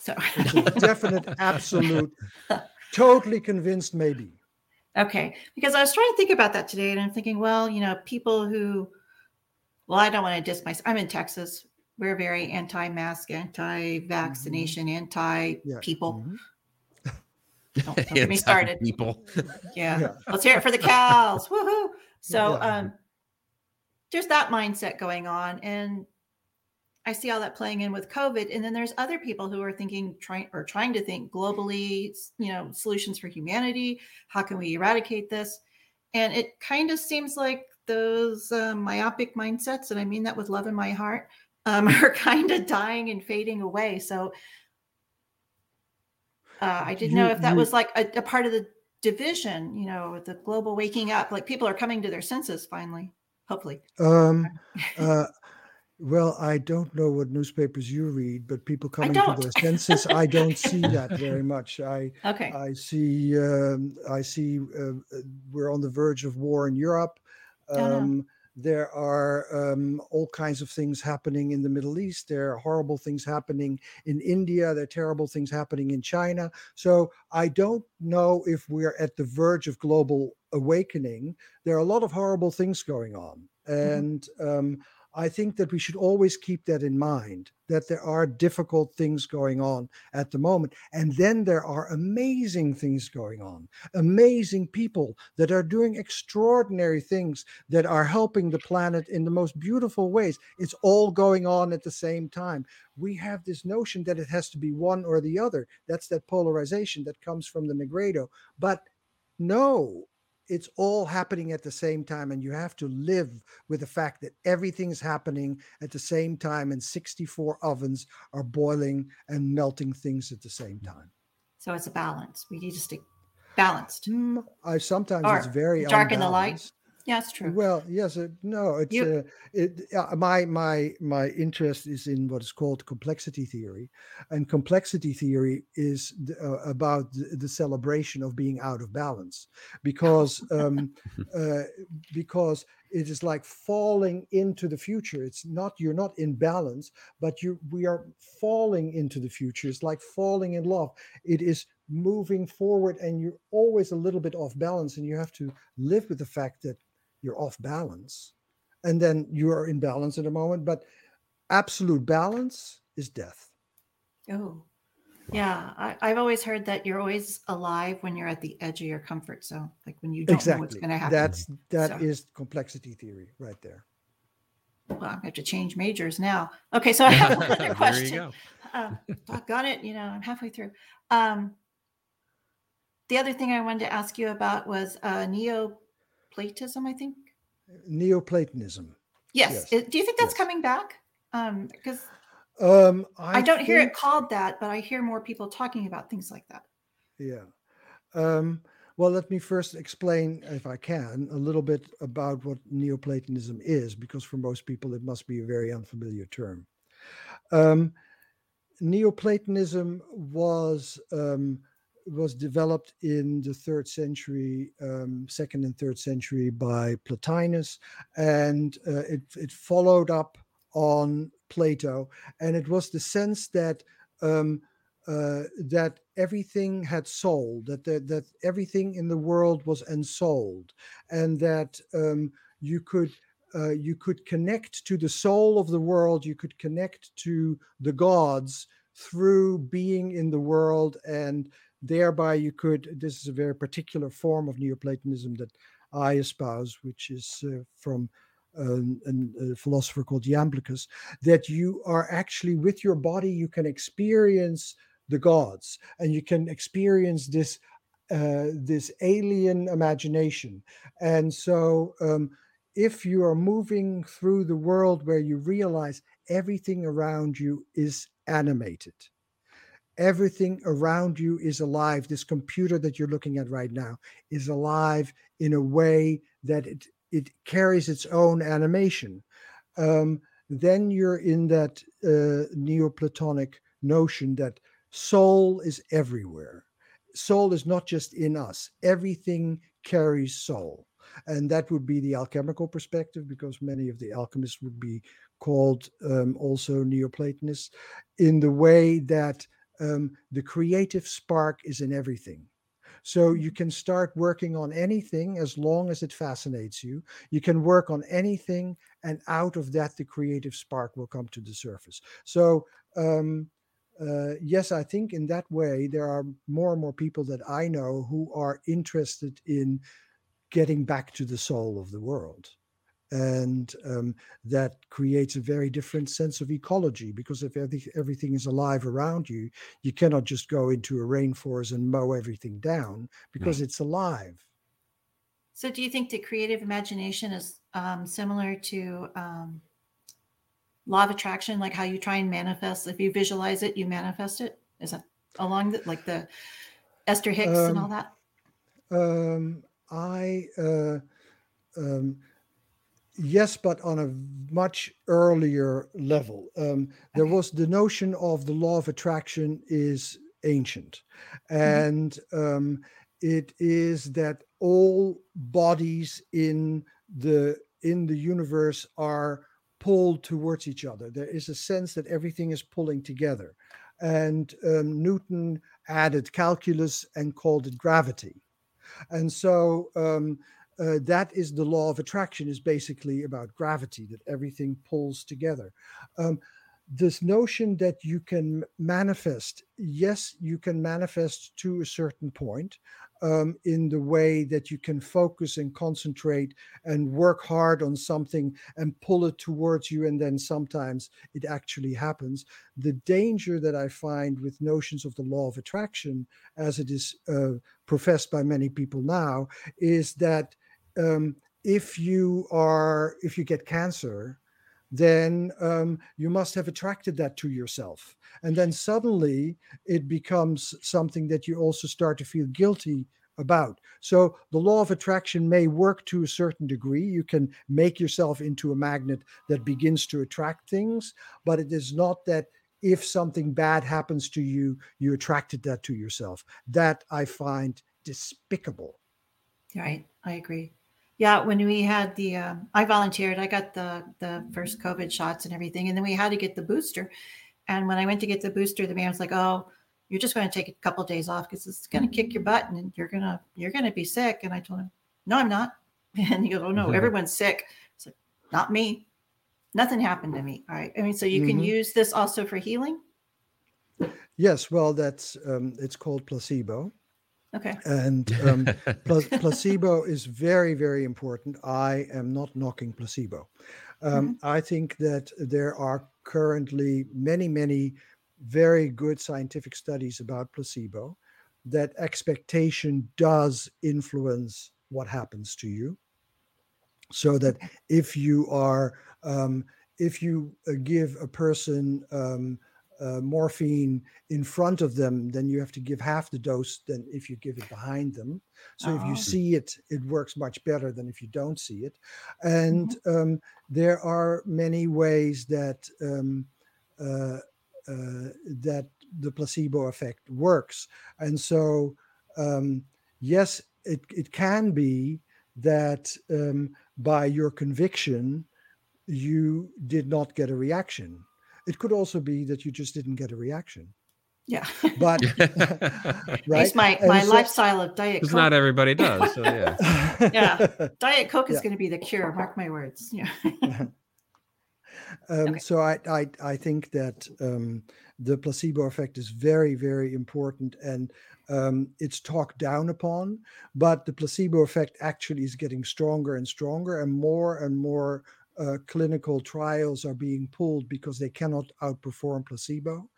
So definite, absolute, totally convinced maybe. Okay. Because I was trying to think about that today and I'm thinking, well, you know, people who, well, I don't want to diss myself. I'm in Texas. We're very anti mask, anti vaccination, mm-hmm. anti people. Mm-hmm. Don't, don't get me started. People. Yeah. yeah. Let's hear it for the cows. Woohoo. So yeah. um there's that mindset going on. And I see all that playing in with COVID. And then there's other people who are thinking, trying or trying to think globally, you know, solutions for humanity. How can we eradicate this? And it kind of seems like those uh, myopic mindsets, and I mean that with love in my heart, um, are kind of dying and fading away. So uh, I didn't you, know if that you, was like a, a part of the division, you know, the global waking up. Like people are coming to their senses finally, hopefully. Um, uh, well, I don't know what newspapers you read, but people coming to their senses, I don't see that very much. I okay. I see um, I see uh, we're on the verge of war in Europe. Um, oh. There are um, all kinds of things happening in the Middle East. There are horrible things happening in India. There are terrible things happening in China. So I don't know if we're at the verge of global awakening. There are a lot of horrible things going on, mm-hmm. and mm-hmm I think that we should always keep that in mind that there are difficult things going on at the moment. And then there are amazing things going on, amazing people that are doing extraordinary things that are helping the planet in the most beautiful ways. It's all going on at the same time. We have this notion that it has to be one or the other. That's that polarization that comes from the Nigredo. But no, it's all happening at the same time and you have to live with the fact that everything's happening at the same time and 64 ovens are boiling and melting things at the same time. So it's a balance. We need to stay balanced. Mm, i sometimes or it's very dark in the light yeah, it's true. Well, yes, uh, no, it's you, uh, it, uh, my my my interest is in what is called complexity theory, and complexity theory is the, uh, about the, the, celebration of being out of balance, because um, uh, because it is like falling into the future. It's not you're not in balance, but you we are falling into the future. It's like falling in love. It is moving forward, and you're always a little bit off balance, and you have to live with the fact that you're off balance and then you are in balance at a moment but absolute balance is death. Oh yeah I, have always heard that you're always alive when you're at the edge of your comfort zone like when you don't exactly. know what's going to happen. That's that so. is complexity theory right there. Well i have to change majors now. Okay so i have another question. uh, got it you know i'm halfway through. Um, the other thing i wanted to ask you about was uh, neo Platism, I think. Neoplatonism. Yes. yes. Do you think that's yes. coming back? Um, because um, I, I, don't think... hear it called that, but I hear more people talking about things like that. Yeah. Um, well, let me first explain, if I can, a little bit about what Neoplatonism is, because for most people it must be a very unfamiliar term. Um, Neoplatonism was um, was developed in the third century, um, second and third century by Plotinus, and uh, it, it followed up on Plato, and it was the sense that um, uh, that everything had soul, that, that that everything in the world was ensouled, and that um, you could uh, you could connect to the soul of the world, you could connect to the gods through being in the world and thereby you could this is a very particular form of neoplatonism that i espouse which is uh, from um, a philosopher called Iamblichus, that you are actually with your body, you can experience the gods and you can experience this uh, this alien imagination. And so, um, if you are moving through the world where you realize everything around you is animated, everything around you is alive. This computer that you're looking at right now is alive in a way that it, it carries its own animation. Um, then you're in that uh, Neoplatonic notion that soul is everywhere. Soul is not just in us, everything carries soul. And that would be the alchemical perspective, because many of the alchemists would be called um, also Neoplatonists, in the way that um, the creative spark is in everything. So you mm-hmm. can start working on anything as long as it fascinates you. You can work on anything, and out of that, the creative spark will come to the surface. So, um, uh, yes, I think in that way, there are more and more people that I know who are interested in getting back to the soul of the world and um, that creates a very different sense of ecology because if every, everything is alive around you you cannot just go into a rainforest and mow everything down because right. it's alive. So do you think the creative imagination is um, similar to um, law of attraction like how you try and manifest if you visualize it you manifest it? Is that along the like the esther hicks and all um, that? um, i uh, um, yes, but on a much earlier level. Um, there okay. was the notion of the law of attraction is ancient, mm-hmm. and um, it is that all bodies in the in the universe are pulled towards each other. There is a sense that everything is pulling together, and um, Newton added calculus and called it gravity, and so. Uh, that is the law of attraction is basically about gravity that everything pulls together um, this notion that you can manifest yes you can manifest to a certain point um, in the way that you can focus and concentrate and work hard on something and pull it towards you. And then sometimes it actually happens. The danger that I find with notions of the law of attraction, as it is uh, professed by many people now, is that um, if you are, if you get cancer, then um, you must have attracted that to yourself. And then suddenly it becomes something that you also start to feel guilty about. So the law of attraction may work to a certain degree. You can make yourself into a magnet that begins to attract things, but it is not that if something bad happens to you, you attracted that to yourself. That I find despicable. Right. I agree. Yeah, when we had the, um, I volunteered. I got the the first COVID shots and everything, and then we had to get the booster. And when I went to get the booster, the man was like, "Oh, you're just going to take a couple of days off because it's going to kick your butt and you're going to you're going to be sick." And I told him, "No, I'm not." And he goes, "Oh no, mm-hmm. everyone's sick." It's like, "Not me. Nothing happened to me." All right. I mean, so you mm-hmm. can use this also for healing. Yes, well, that's um, it's called placebo. Okay. And um, pl- placebo is very, very important. I am not knocking placebo. Um, mm-hmm. I think that there are currently many, many very good scientific studies about placebo that expectation does influence what happens to you. So that if you are, um, if you uh, give a person um, uh, morphine in front of them, then you have to give half the dose than if you give it behind them. So if you oh. see it, it works much better than if you don't see it. And mm-hmm. um, there are many ways that um, uh, uh, that the placebo effect works. And so, um, yes, it it can be that um, by your conviction you did not get a reaction it could also be that you just didn't get a reaction. Yeah. But right. It's my, my so, lifestyle of diet Coke. Not everybody does. So yeah. yeah. Diet Coke is yeah. going to be the cure. Mark my words. Yeah. um, okay. So I, I I think that um, the placebo effect is very very important and um, it's talked down upon, but the placebo effect actually is getting stronger and stronger and more and more uh, clinical trials are being pulled because they cannot outperform placebo.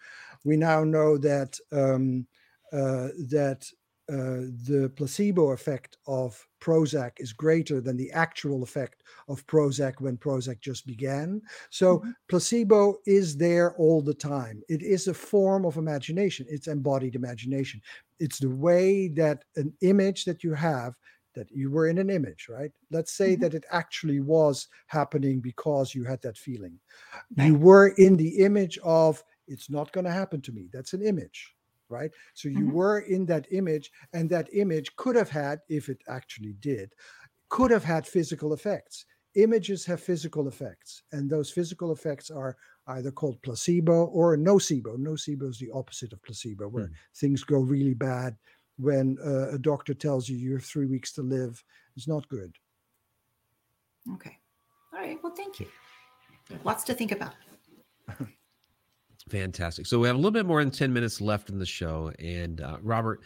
We now know that um, uh, that uh, the placebo effect of Prozac is greater than the actual effect of Prozac when Prozac just began. So mm-hmm. placebo is there all the time. It is a form of imagination. It's embodied imagination. It's the way that an image that you have that you were in an image, right? Let's say mm-hmm. that it actually was happening because you had that feeling. Right. You were in the image of it's not going to happen to me. That's an image, right? So you mm-hmm. were in that image, and that image could have had, if it actually did, could have had physical effects. Images have physical effects, and those physical effects are either called placebo or nocebo. Nocebo is the opposite of placebo, where mm. things go really bad when uh, a doctor tells you you have three weeks to live is not good. Okay. All right. Well, thank you. Lots to think about. Fantastic. So we have a little bit more than 10 minutes left in the show. And uh, Robert,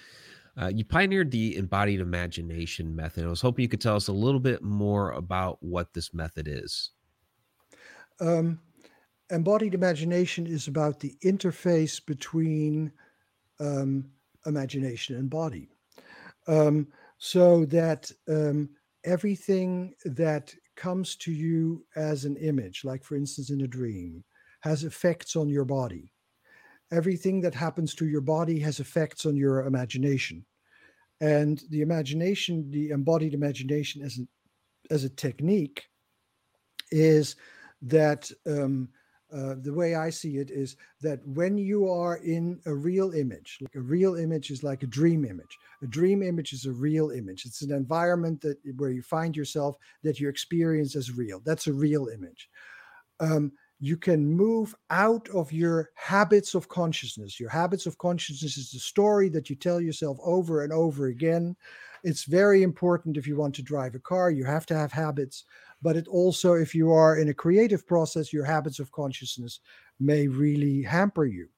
uh, you pioneered the embodied imagination method. I was hoping you could tell us a little bit more about what this method is. Um, embodied imagination is about the interface between um, imagination and body. Um, so that um, everything that comes to you as an image, like for instance in a dream, has effects on your body. Everything that happens to your body has effects on your imagination. And the imagination, the embodied imagination as, an, as a technique, is that um, uh, the way I see it is that when you are in a real image, like a real image is like a dream image. A dream image is a real image. It's an environment that where you find yourself that you experience as real. That's a real image. Um, you can move out of your habits of consciousness. Your habits of consciousness is the story that you tell yourself over and over again it's very important if you want to drive a car, you have to have habits. But it also, if you are in a creative process, your habits of consciousness may really hamper you.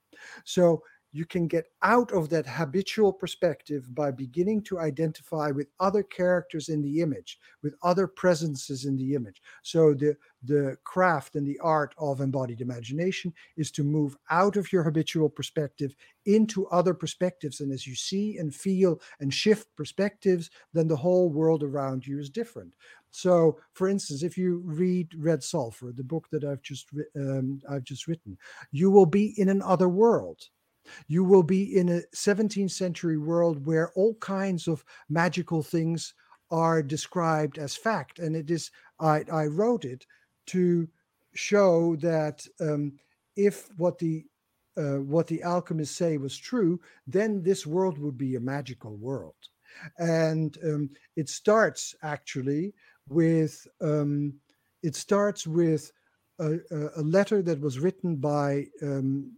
So you can get out of that habitual perspective by beginning to identify with other characters in the image, with other presences in the image. So the the craft and the art of embodied imagination is to move out of your habitual perspective into other perspectives. And as you see and feel and shift perspectives, then the whole world around you is different. So, for instance, if you read Red Sulphur, the book that I've just um, I've just written, you will be in another world you will be in a 17th century world where all kinds of magical things are described as fact. And it is, I, I wrote it to show that um, if what the uh, what the alchemists say was true, then this world would be a magical world. And um, it starts actually with um, it starts with a, a, letter that was written by um,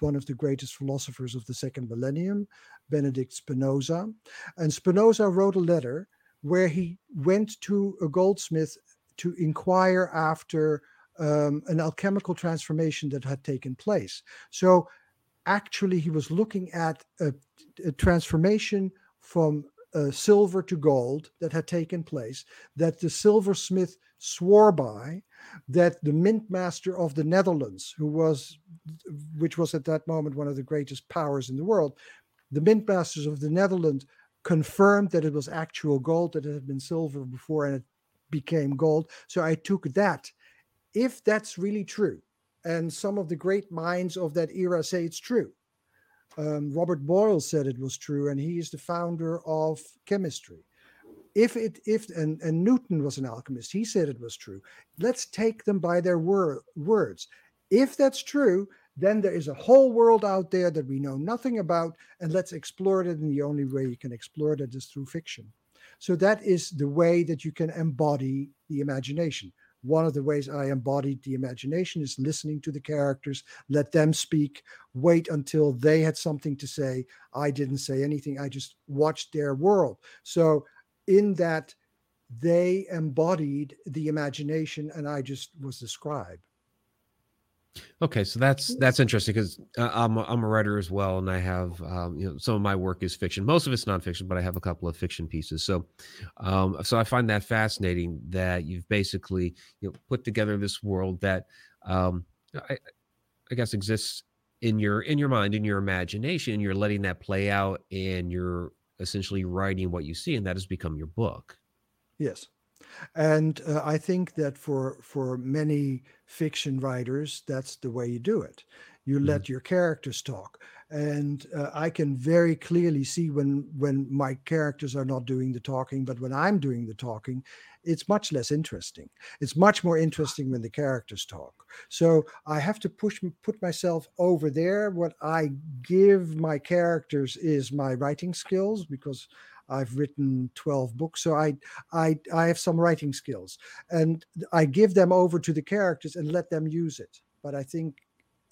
one of the greatest philosophers of the second millennium, Benedict Spinoza. And Spinoza wrote a letter where he went to a goldsmith to inquire after um, an alchemical transformation that had taken place. So actually, he was looking at a, a transformation from uh, silver to gold that had taken place, that the silversmith swore by, that the mint master of the Netherlands, who was, which was at that moment one of the greatest powers in the world, the mint masters of the Netherlands confirmed that it was actual gold, that it had been silver before and it became gold. So I took that. If that's really true, and some of the great minds of that era say it's true, um, Robert Boyle said it was true, and he is the founder of chemistry. If it if and, and newton was an alchemist he said it was true. Let's take them by their wor- words. If that's true then there is a whole world out there that we know nothing about and let's explore it and the only way you can explore it is through fiction. So that is the way that you can embody the imagination one of the ways i embodied the imagination is listening to the characters let them speak wait until they had something to say i didn't say anything i just watched their world so in that they embodied the imagination and I just was the scribe. Okay, so that's that's interesting because uh, I'm a, I'm a writer as well, and I have um, you know some of my work is fiction. Most of it's nonfiction, but I have a couple of fiction pieces. So, um, so I find that fascinating that you've basically you know put together this world that um, I, I guess exists in your in your mind, in your imagination. You're letting that play out, and you're essentially writing what you see, and that has become your book. Yes, and uh, I think that for for many fiction writers, that's the way you do it. You mm-hmm. let your characters talk, and uh, I can very clearly see when when my characters are not doing the talking, but when I'm doing the talking, it's much less interesting. It's much more interesting when the characters talk. So I have to push put myself over there. What I give my characters is my writing skills because I've written 12 books, so I I I have some writing skills, and I give them over to the characters and let them use it. But I think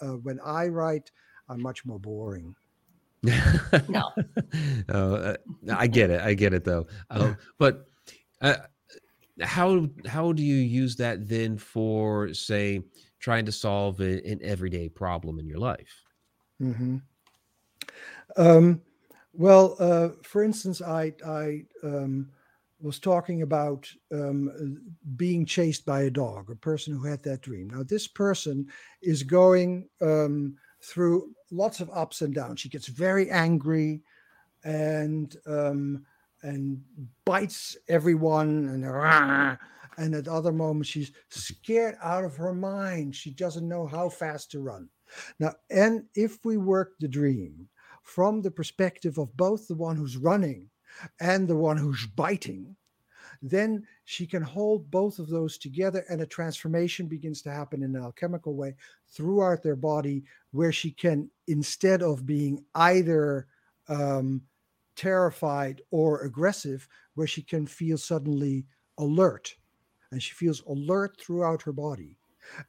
uh, when I write, I'm much more boring. no, uh, I get it. I get it though. Um, but uh, how how do you use that then for say trying to solve a, an everyday problem in your life mm-hmm. um, well uh, for instance i i um, was talking about um, being chased by a dog a person who had that dream. Now this person is going um, through lots of ups and downs. She gets very angry and um, and bites everyone and and at other moments she's scared out of her mind. She doesn't know how fast to run. Now and if we work the dream from the perspective of both the one who's running and the one who's biting then she can hold both of those together and a transformation begins to happen in an alchemical way throughout their body where she can instead of being either um, terrified or aggressive, where she can feel suddenly alert. And she feels alert throughout her body.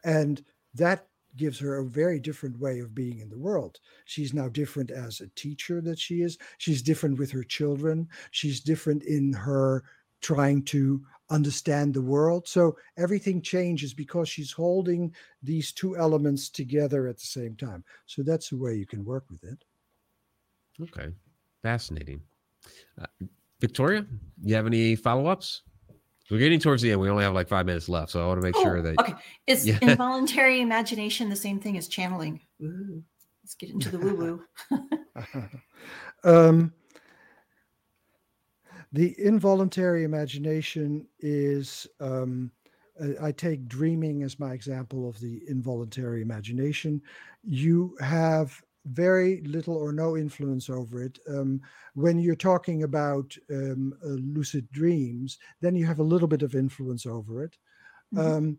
And that gives her a very different way of being in the world. She's now different as a teacher that she is. She's different with her children. She's different in her trying to understand the world. So everything changes because she's holding these two elements together at the same time. So that's the way you can work with it. Okay. Fascinating. Uh, Victoria, you have any follow ups? We're getting towards the end. We only have like five minutes left, so I want to make oh, sure that. Okay, is yeah. involuntary imagination the same thing as channeling? Ooh, let's get into the woo woo. um, the involuntary imagination is. Um, I take dreaming as my example of the involuntary imagination. You have very little or no influence over it. Um, when you're talking about um, uh, lucid dreams, then you have a little bit of influence over it. Mm-hmm. Um,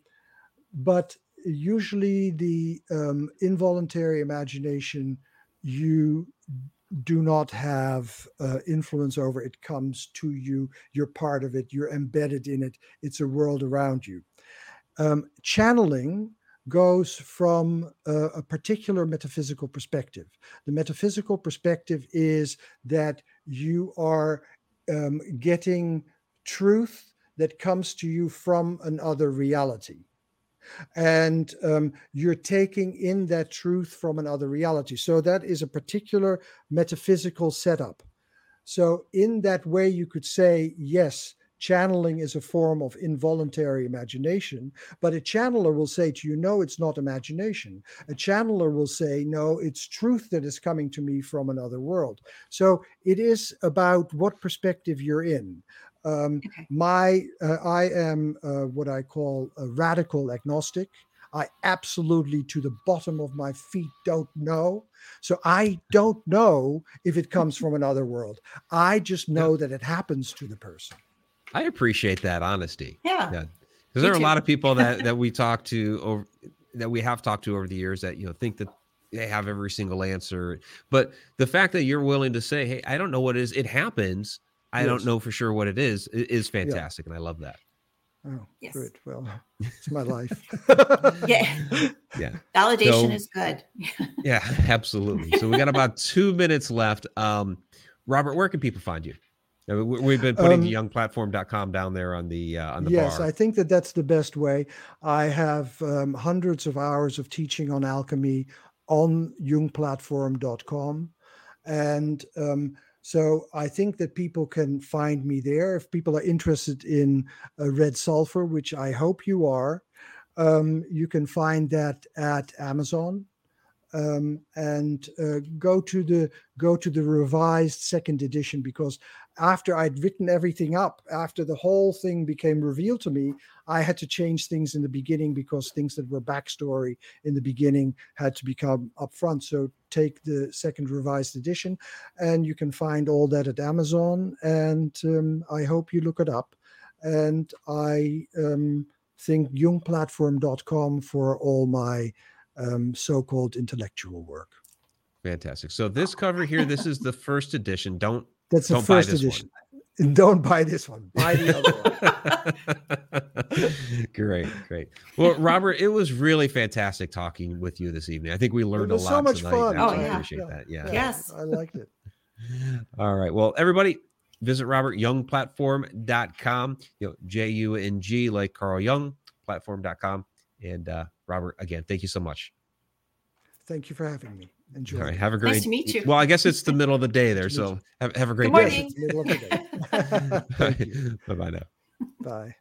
but usually, the um, involuntary imagination, you do not have uh, influence over it comes to you you're part of it you're embedded in it it's a world around you um, channeling goes from a, a, particular metaphysical perspective. The metaphysical perspective is that you are um, getting truth that comes to you from another reality. And um, you're taking in that truth from another reality. So that is a particular metaphysical setup. So, in that way, you could say, yes, channeling is a form of involuntary imagination but a channeler will say to you no it's not imagination a channeler will say no it's truth that is coming to me from another world so it is about what perspective you're in um, okay. my uh, i am uh, what i call a radical agnostic I absolutely, to the bottom of my feet, don't know. So I don't know if it comes from another world. I just know that it happens to the person. I appreciate that honesty. Yeah. yeah. Because there are too. a lot of people that that we talk to over that we have talked to over the years that you know think that they have every single answer. But the fact that you're willing to say, "Hey, I don't know what it is. It happens. I yes. don't know for sure what it is," is fantastic, yeah. and I love that. Oh, yes. good. Well, it's my life. yeah. Yeah. Validation so, is good. yeah, absolutely. So we got about two minutes left. Um, Robert, where can people find you? We've been putting um, jungplatform.com down there on the uh, on the yes, bar. I think that that's the best way. I have um, hundreds of hours of teaching on alchemy on jungplatform.com, and um, so I think that people can find me there if people are interested in uh, red sulfur, which I hope you are. Um, you can find that at Amazon um, and uh, go to the go to the revised second edition because after I'd written everything up, after the whole thing became revealed to me, I had to change things in the beginning because things that were backstory in the beginning had to become upfront. So take the second revised edition, and you can find all that at Amazon. And um, I hope you look it up. And I um, think jungplatform.com for all my um, so-called intellectual work. Fantastic. So this cover here, this is the first edition. Don't that's the first edition. One. Don't buy this one. Buy the other one. great, great. Well, Robert, it was really fantastic talking with you this evening. I think we learned a lot. So much tonight. fun. Oh, yeah. appreciate yeah. that. Yeah. Yes. I liked it. All right. Well, everybody, visit robertjungplatform.com. You know, J U N G like Carl Jung, platform.com. And uh, Robert, again, thank you so much. Thank you for having me. Enjoy. All right. Have a great. Nice to meet you. Well, I guess it's the middle of the day there, so have, have a great Good day. Bye bye now. Bye.